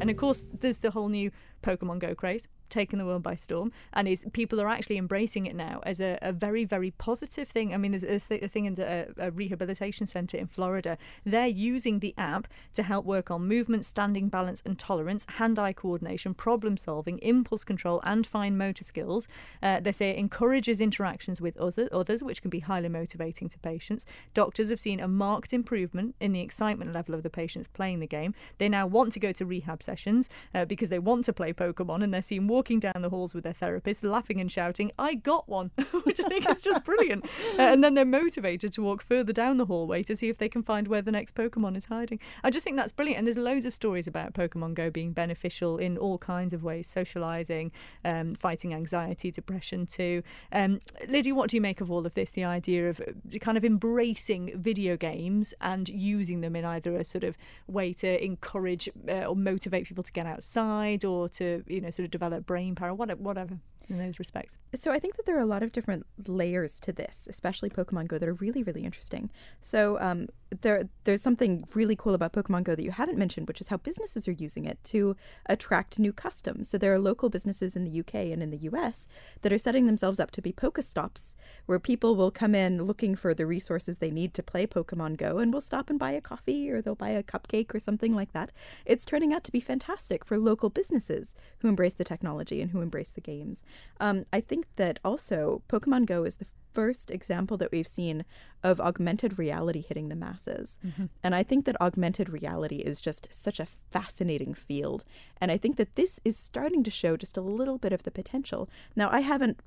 And of course, there's the whole new Pokemon Go craze, taken the world by storm, and is people are actually embracing it now as a, a very very positive thing. I mean, there's, a thing in a, a rehabilitation center in Florida. They're using the app to help work on movement, standing balance, and tolerance, hand-eye coordination, problem solving, impulse control, and fine motor skills. Uh, they say it encourages interactions with other, others, which can be highly motivating to patients. Doctors have seen a marked improvement in the excitement level of the patients playing the game. They now want to go to rehab sessions uh, because they want to play Pokemon, and they're seen walking down the halls with their therapist, laughing and shouting, I got one, [LAUGHS] which I think is just brilliant. Uh, and then they're motivated to walk further down the hallway to see if they can find where the next Pokemon is hiding. I just think that's brilliant. And there's loads of stories about Pokemon Go being beneficial in all kinds of ways socializing, um, fighting anxiety, depression, too. Um, Lydia, what do you make of all of this? The idea of uh, kind of embracing video games and using them in either a sort of way to encourage uh, or motivate people to get outside or to, you know, sort of develop brain power, whatever, whatever in those respects. So I think that there are a lot of different layers to this, especially Pokemon Go, that are really, really interesting. So um, there, there's something really cool about Pokemon Go that you haven't mentioned, which is how businesses are using it to attract new customers. So there are local businesses in the UK and in the US that are setting themselves up to be Pokestops, where people will come in looking for the resources they need to play Pokemon Go, and will stop and buy a coffee or they'll buy a cupcake or something like that. It's turning out to be fantastic for local businesses who embrace the technology and who embrace the games. Um, I think that also Pokemon Go is the first example that we've seen of augmented reality hitting the masses. Mm-hmm. And I think that augmented reality is just such a fascinating field. And I think that this is starting to show just a little bit of the potential. Now, I haven't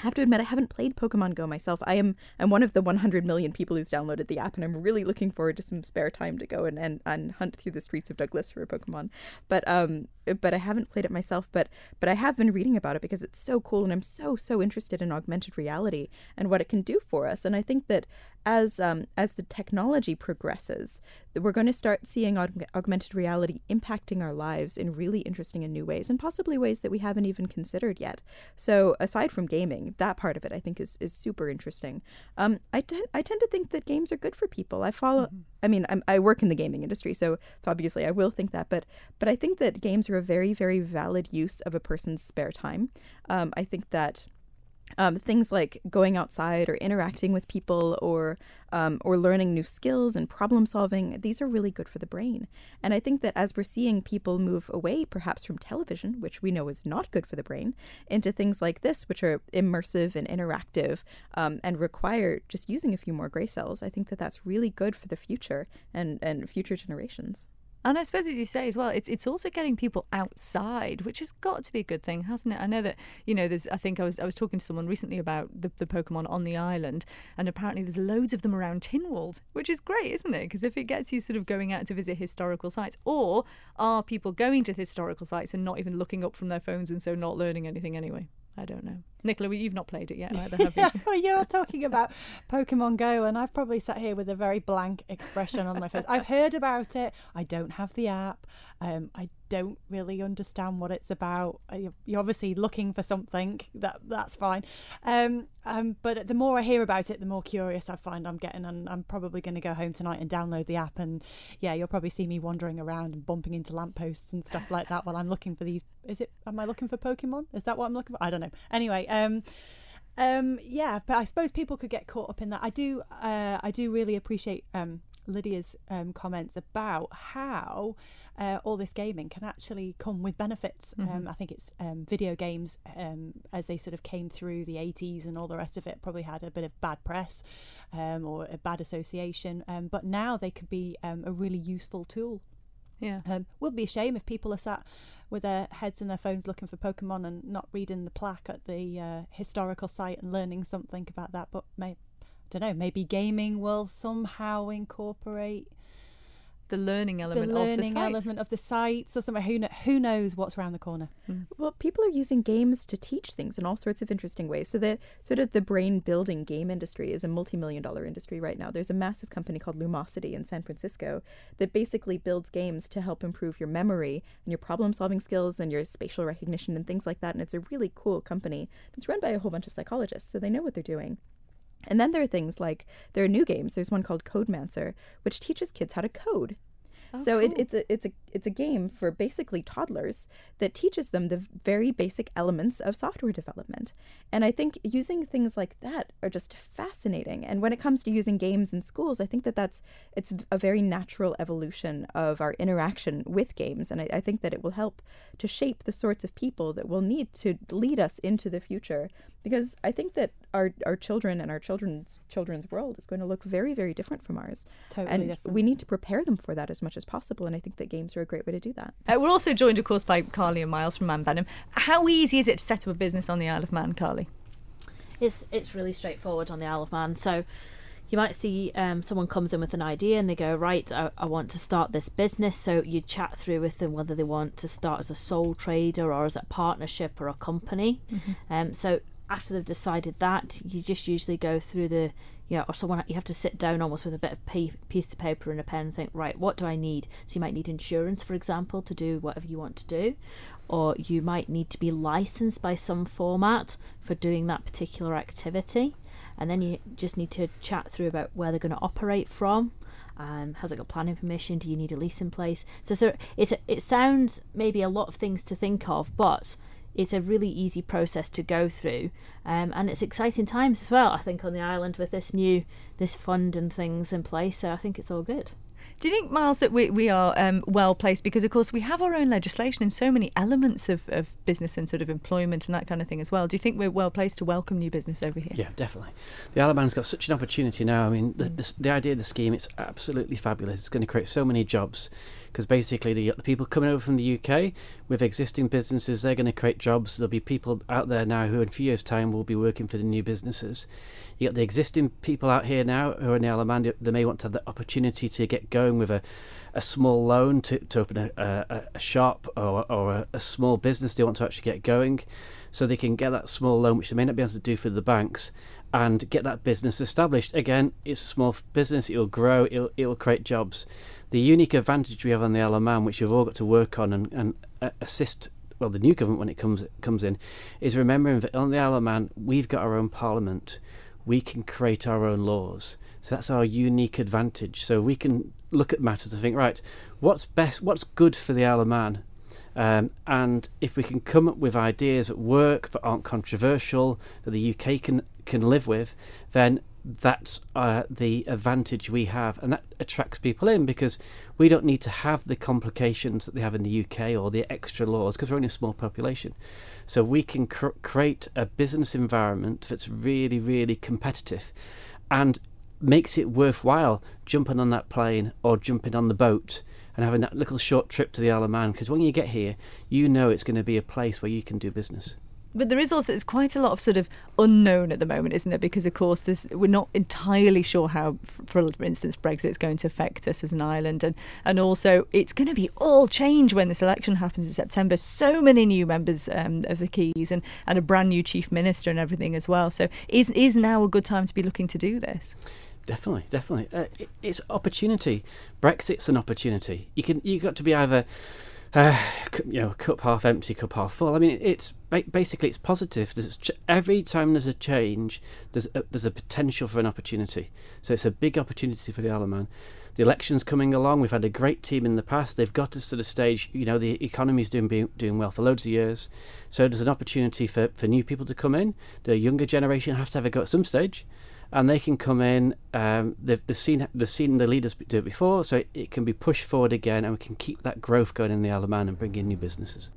I have to admit I haven't played Pokemon Go myself. I am I'm one of the 100 million people who's downloaded the app, and I'm really looking forward to some spare time to go and, and, and hunt through the streets of Douglas for a Pokemon. But um but I haven't played it myself. But but I have been reading about it because it's so cool, and I'm so so interested in augmented reality and what it can do for us. And I think that as um, as the technology progresses, we're going to start seeing aug- augmented reality impacting our lives in really interesting and new ways, and possibly ways that we haven't even considered yet. So aside from gaming, that part of it I think is is super interesting. Um, I tend I tend to think that games are good for people. I follow. I mean, I'm, I work in the gaming industry, so, so obviously I will think that. But but I think that games are a very very valid use of a person's spare time. Um, I think that um, things like going outside or interacting with people or um, or learning new skills and problem solving these are really good for the brain. And i think that as we're seeing people move away perhaps from television which we know is not good for the brain into things like this which are immersive and interactive um, and require just using a few more gray cells i think that that's really good for the future and and future generations And I suppose, as you say as well, it's it's also getting people outside, which has got to be a good thing, hasn't it? I know that you know there's. I think I was I was talking to someone recently about the, the Pokemon on the island, and apparently there's loads of them around Tynwald, which is great, isn't it? Because if it gets you sort of going out to visit historical sites, or are people going to historical sites and not even looking up from their phones and so not learning anything anyway? I don't know. Nicola, you've not played it yet either, have you? [LAUGHS] well, you're talking about Pokemon Go, and I've probably sat here with a very blank expression on my face. I've heard about it. I don't have the app. Um, I don't really understand what it's about. Uh, You're obviously looking for something. That that's fine. Um, um, but the more I hear about it, the more curious I find I'm getting, and I'm probably going to go home tonight and download the app. And yeah, you'll probably see me wandering around and bumping into lampposts and stuff like that while I'm looking for these. Is it? Am I looking for Pokemon? Is that what I'm looking for? I don't know. Anyway, um, um, yeah, but I suppose people could get caught up in that. I do, uh, I do really appreciate um, Lydia's um, comments about how uh, all this gaming can actually come with benefits. Um, Mhm. I think it's um, video games um, as they sort of came through the 80s and all the rest of it probably had a bit of bad press um, or a bad association. Um, but now they could be um, a really useful tool. Yeah. Um, would be a shame if people are sat with their heads in their phones looking for Pokemon and not reading the plaque at the uh, historical site and learning something about that. But may, I don't know, maybe gaming will somehow incorporate The learning element the of the learning sites. element of the sites or something. Who, kn- who knows what's around the corner? Hmm. Well, people are using games to teach things in all sorts of interesting ways. So the sort of the brain building game industry is a multi-million dollar industry right now. There's a massive company called Lumosity in San Francisco that basically builds games to help improve your memory and your problem solving skills and your spatial recognition and things like that. And it's a really cool company. It's run by a whole bunch of psychologists, so they know what they're doing. And then there are things like there are new games. There's one called Codemancer, which teaches kids how to code. Oh, so it, it's a it's a it's a game for basically toddlers that teaches them the very basic elements of software development. And I think using things like that are just fascinating. And when it comes to using games in schools, I think that that's it's a very natural evolution of our interaction with games. And I, I think that it will help to shape the sorts of people that we'll need to lead us into the future because I think that our our children and our children's children's world is going to look very very different from ours. Totally and different. we need to prepare them for that as much as possible. And I think that games are a great way to do that. Uh, we're also joined, of course, by Carly and Miles from Man Benham. How easy is it to set up a business on the Isle of Man, Carly? It's it's really straightforward on the Isle of Man. So you might see um, someone comes in with an idea and they go, right, I, I want to start this business. So you chat through with them whether they want to start as a sole trader or as a partnership or a company. Um, so after they've decided that, you just usually go through the, you know, or someone you have to sit down almost with a bit of piece of paper and a pen and think, right, what do I need? So you might need insurance, for example, to do whatever you want to do, or you might need to be licensed by some format for doing that particular activity, and then you just need to chat through about where they're going to operate from. Um, has it got planning permission? Do you need a lease in place? So, so it's it sounds maybe a lot of things to think of, but it's a really easy process to go through um, and it's exciting times as well i think on the island with this new this fund and things in place so i think it's all good Do you think, Miles, that we, we are um, well placed? Because, of course, we have our own legislation in so many elements of, of business and sort of employment and that kind of thing as well. Do you think we're well placed to welcome new business over here? Yeah, definitely. The Isle of Man's got such an opportunity now. I mean, the, the, the idea of the scheme, it's absolutely fabulous. It's going to create so many jobs because basically the, the people coming over from the UK with existing businesses, they're going to create jobs. There'll be people out there now who in a few years' time will be working for the new businesses. You got the existing people out here now who are in the of they may want to have the opportunity to get going with a, a small loan to, to open a, a, a shop or, or a, a small business they want to actually get going so they can get that small loan, which they may not be able to do for the banks, and get that business established. Again, it's a small business, it'll grow, it'll, create jobs. The unique advantage we have on the Isle of Man, which we've all got to work on and, and uh, assist well, the new government when it comes comes in, is remembering that on the Isle of Man, we've got our own parliament. We can create our own laws. So that's our unique advantage. So we can look at matters and think, right, what's best, what's good for the Isle of Man? Um, and if we can come up with ideas that work, that aren't controversial, that the UK can can live with, then that's uh, the advantage we have, and that attracts people in because we don't need to have the complications that they have in the UK or the extra laws because we're only a small population. So we can cr- create a business environment that's really, really competitive, and makes it worthwhile jumping on that plane or jumping on the boat and having that little short trip to the Isle of Man because when you get here, you know it's going to be a place where you can do business. But there is also there's quite a lot of sort of unknown at the moment, isn't there? Because of course, there's, we're not entirely sure how, for instance, Brexit's going to affect us as an island, and and also it's going to be all change when this election happens in September. So many new members um, of the Keys, and and a brand new chief minister and everything as well. So is is now a good time to be looking to do this? Definitely, definitely. Uh, it, it's opportunity. Brexit's an opportunity. You can you got to be either uh, you know cup half empty, cup half full. I mean, it's basically it's positive. Ch- every time there's a change, there's a, there's a potential for an opportunity. So it's a big opportunity for the Isle of Man. The elections coming along. We've had a great team in the past. They've got us to the stage. You know, the economy's doing doing well for loads of years. So there's an opportunity for, for new people to come in. The younger generation have to have a go at some stage and they can come in. Um, they've, they've seen they've seen the leaders do it before, so it, it can be pushed forward again, and we can keep that growth going in the Isle of Man and bring in new businesses.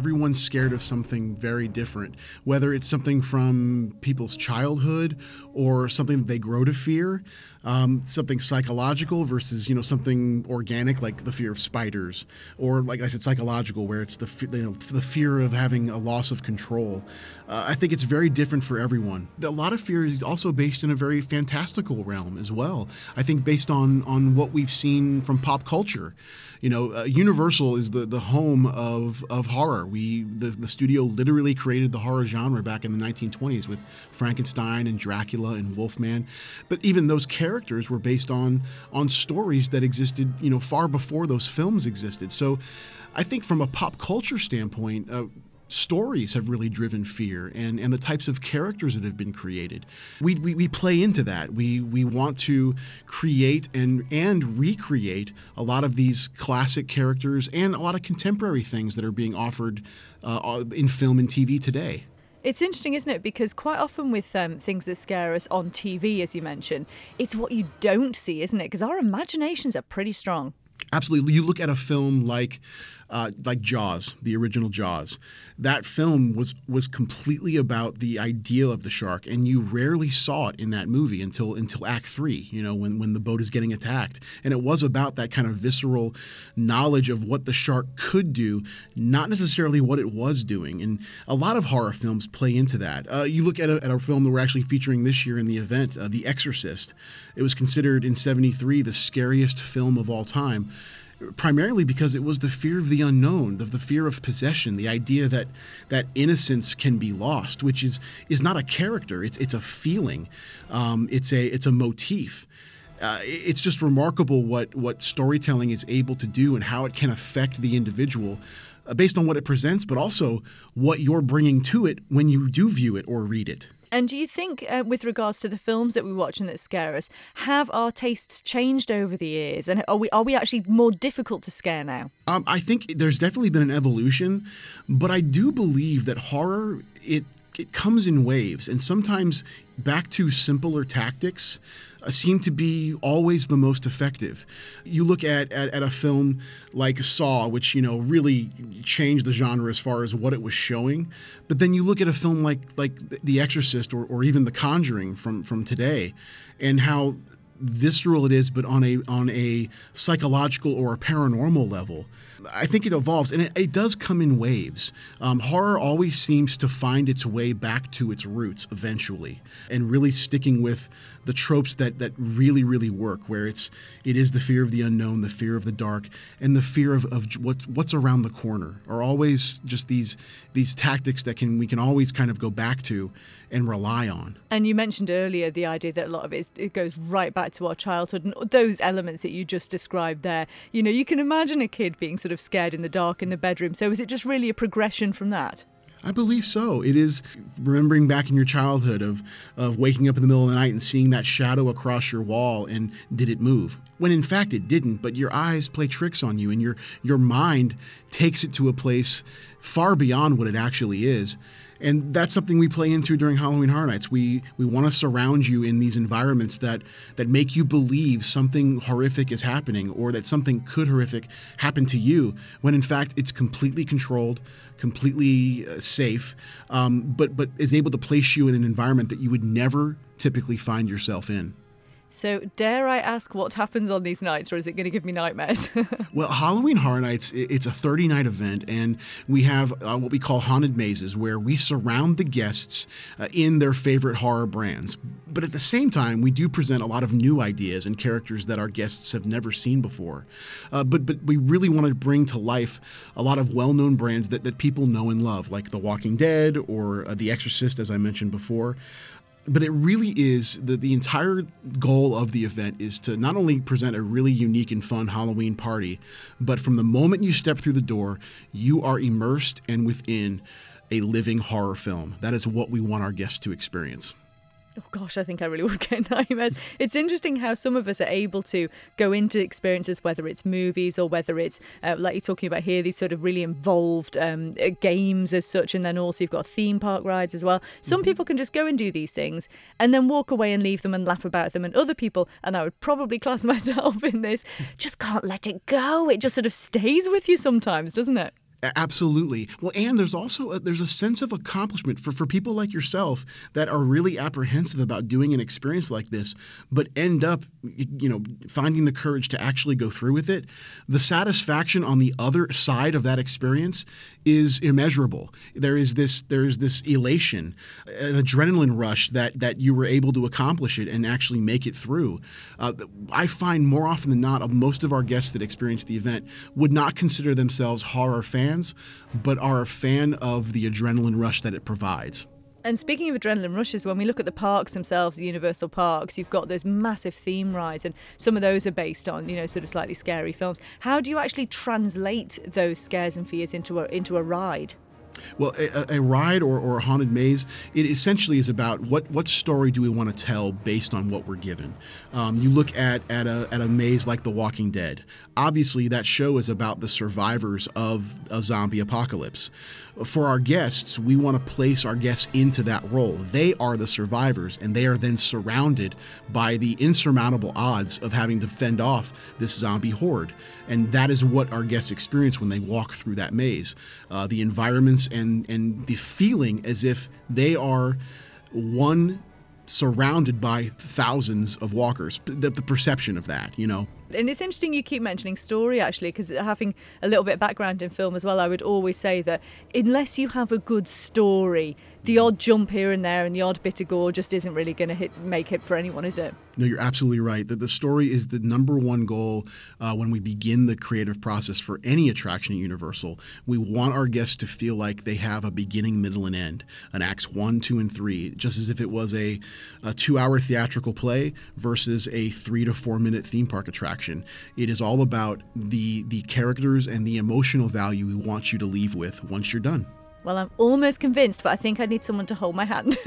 Everyone's scared of something very different, whether it's something from people's childhood or something that they grow to fear, um, something psychological versus you know something organic like the fear of spiders, or like I said, psychological where it's the you know the fear of having a loss of control. Uh, I think it's very different for everyone. A lot of fear is also based in a very fantastical realm as well. I think based on on what we've seen from pop culture. You know, uh, Universal is the, the home of, of horror horror. We the, the studio literally created the horror genre back in the 1920s with Frankenstein and Dracula and Wolfman. But even those characters were based on on stories that existed, you know, far before those films existed. So I think from a pop culture standpoint, uh, stories have really driven fear and, and the types of characters that have been created. We, we, we play into that. We, we want to create and, and recreate a lot of these classic characters and a lot of contemporary things that are being offered uh, in film and TV today. It's interesting, isn't it? Because quite often with um, things that scare us on TV, as you mentioned, it's what you don't see, isn't it? Because our imaginations are pretty strong. Absolutely. You look at a film like uh, like Jaws, the original Jaws. That film was was completely about the idea of the shark, and you rarely saw it in that movie until until Act Three. You know, when when the boat is getting attacked, and it was about that kind of visceral knowledge of what the shark could do, not necessarily what it was doing. And a lot of horror films play into that. Uh, you look at a, at a film that we're actually featuring this year in the event, uh, The Exorcist. It was considered in '73 the scariest film of all time primarily because it was the fear of the unknown, the, the fear of possession, the idea that that innocence can be lost, which is is not a character, it's it's a feeling, um, it's a it's a motif. Uh, it's just remarkable what what storytelling is able to do and how it can affect the individual uh, based on what it presents, but also what you're bringing to it when you do view it or read it. And do you think, uh, with regards to the films that we watch and that scare us, have our tastes changed over the years? And are we are we actually more difficult to scare now? Um, I think there's definitely been an evolution, but I do believe that horror it it comes in waves, and sometimes back to simpler tactics seem to be always the most effective. You look at, at, at a film like Saw, which you know really changed the genre as far as what it was showing, but then you look at a film like like The Exorcist or, or even The Conjuring from from today, and how visceral it is, but on a on a psychological or a paranormal level. I think it evolves, and it, it does come in waves. Um, horror always seems to find its way back to its roots eventually, and really sticking with the tropes that that really really work where it's it is the fear of the unknown the fear of the dark and the fear of, of what's what's around the corner are always just these these tactics that can we can always kind of go back to and rely on. And you mentioned earlier the idea that a lot of it, it goes right back to our childhood and those elements that you just described there. You know you can imagine a kid being sort of scared in the dark in the bedroom. So is it just really a progression from that I believe so. It is remembering back in your childhood of of waking up in the middle of the night and seeing that shadow across your wall and did it move? When in fact it didn't, but your eyes play tricks on you and your your mind takes it to a place far beyond what it actually is and that's something we play into during Halloween Horror Nights. We we want to surround you in these environments that that make you believe something horrific is happening or that something could horrific happen to you when in fact it's completely controlled, completely uh, safe, um, but but is able to place you in an environment that you would never typically find yourself in. So, dare I ask what happens on these nights, or is it going to give me nightmares? [LAUGHS] well, Halloween Horror Nights, it's a 30 night event, and we have uh, what we call haunted mazes, where we surround the guests uh, in their favorite horror brands. But at the same time, we do present a lot of new ideas and characters that our guests have never seen before. Uh, but, but we really want to bring to life a lot of well known brands that, that people know and love, like The Walking Dead or uh, The Exorcist, as I mentioned before but it really is the, the entire goal of the event is to not only present a really unique and fun Halloween party, but from the moment you step through the door, you are immersed and within a living horror film. That is what we want our guests to experience oh gosh, I think I really [LAUGHS] would get nightmares. It's interesting how some of us are able to go into experiences, whether it's movies or whether it's, uh, like you're talking about here, these sort of really involved um, uh, games as such. And then also you've got theme park rides as well. Some mm-hmm. people can just go and do these things and then walk away and leave them and laugh about them. And other people, and I would probably class [LAUGHS] myself in this, just can't let it go. It just sort of stays with you sometimes, doesn't it? Absolutely. Well, and there's also a, there's a sense of accomplishment for, for people like yourself that are really apprehensive about doing an experience like this, but end up, you know, finding the courage to actually go through with it. The satisfaction on the other side of that experience is immeasurable. There is this there is this elation, an adrenaline rush that that you were able to accomplish it and actually make it through. Uh, I find more often than not, most of our guests that experience the event would not consider themselves horror fans brands, but are a fan of the adrenaline rush that it provides. And speaking of adrenaline rushes, when we look at the parks themselves, the Universal parks, you've got those massive theme rides, and some of those are based on, you know, sort of slightly scary films. How do you actually translate those scares and fears into a into a ride? Well, a, a, ride or, or a haunted maze, it essentially is about what, what story do we want to tell based on what we're given. Um, you look at, at, a, at a maze like The Walking Dead. Obviously, that show is about the survivors of a zombie apocalypse. For our guests, we want to place our guests into that role. They are the survivors, and they are then surrounded by the insurmountable odds of having to fend off this zombie horde. And that is what our guests experience when they walk through that maze. Uh, the environments and, and the feeling as if they are one surrounded by thousands of walkers. The, the perception of that, you know. And it's interesting you keep mentioning story actually, because having a little bit of background in film as well, I would always say that unless you have a good story, the odd jump here and there and the odd bit of gore just isn't really going to make it for anyone, is it? No, you're absolutely right. That the story is the number one goal uh, when we begin the creative process for any attraction at Universal. We want our guests to feel like they have a beginning, middle, and end, an acts one, two, and three, just as if it was a, a two-hour theatrical play versus a three to four minute theme park attraction. It is all about the the characters and the emotional value we want you to leave with once you're done. Well, I'm almost convinced, but I think I need someone to hold my hand. [LAUGHS]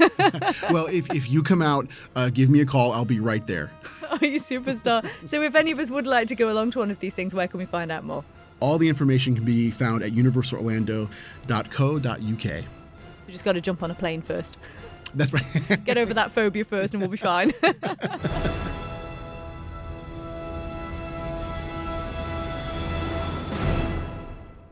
well, if, if you come out, uh, give me a call. I'll be right there. oh, you superstar. so, if any of us would like to go along to one of these things, where can we find out more? All the information can be found at universalorlando.co.uk. So, just got to jump on a plane first. That's right. Get over that phobia first, and we'll be fine. [LAUGHS]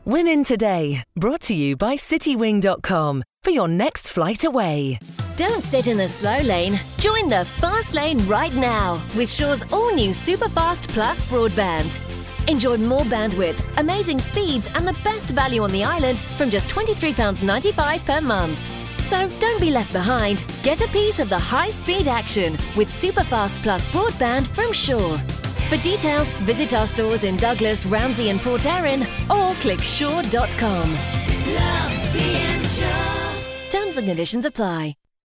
Women Today, brought to you by citywing.com for your next flight away. Don't sit in the slow lane. Join the fast lane right now with Sure's all new Superfast Plus broadband. Enjoy more bandwidth, amazing speeds, and the best value on the island from just £23.95 per month. So don't be left behind. Get a piece of the high speed action with Superfast Plus broadband from Sure. For details, visit our stores in Douglas, Ramsey, and Port Erin or click sure.com. Love being Sure. Terms and conditions apply.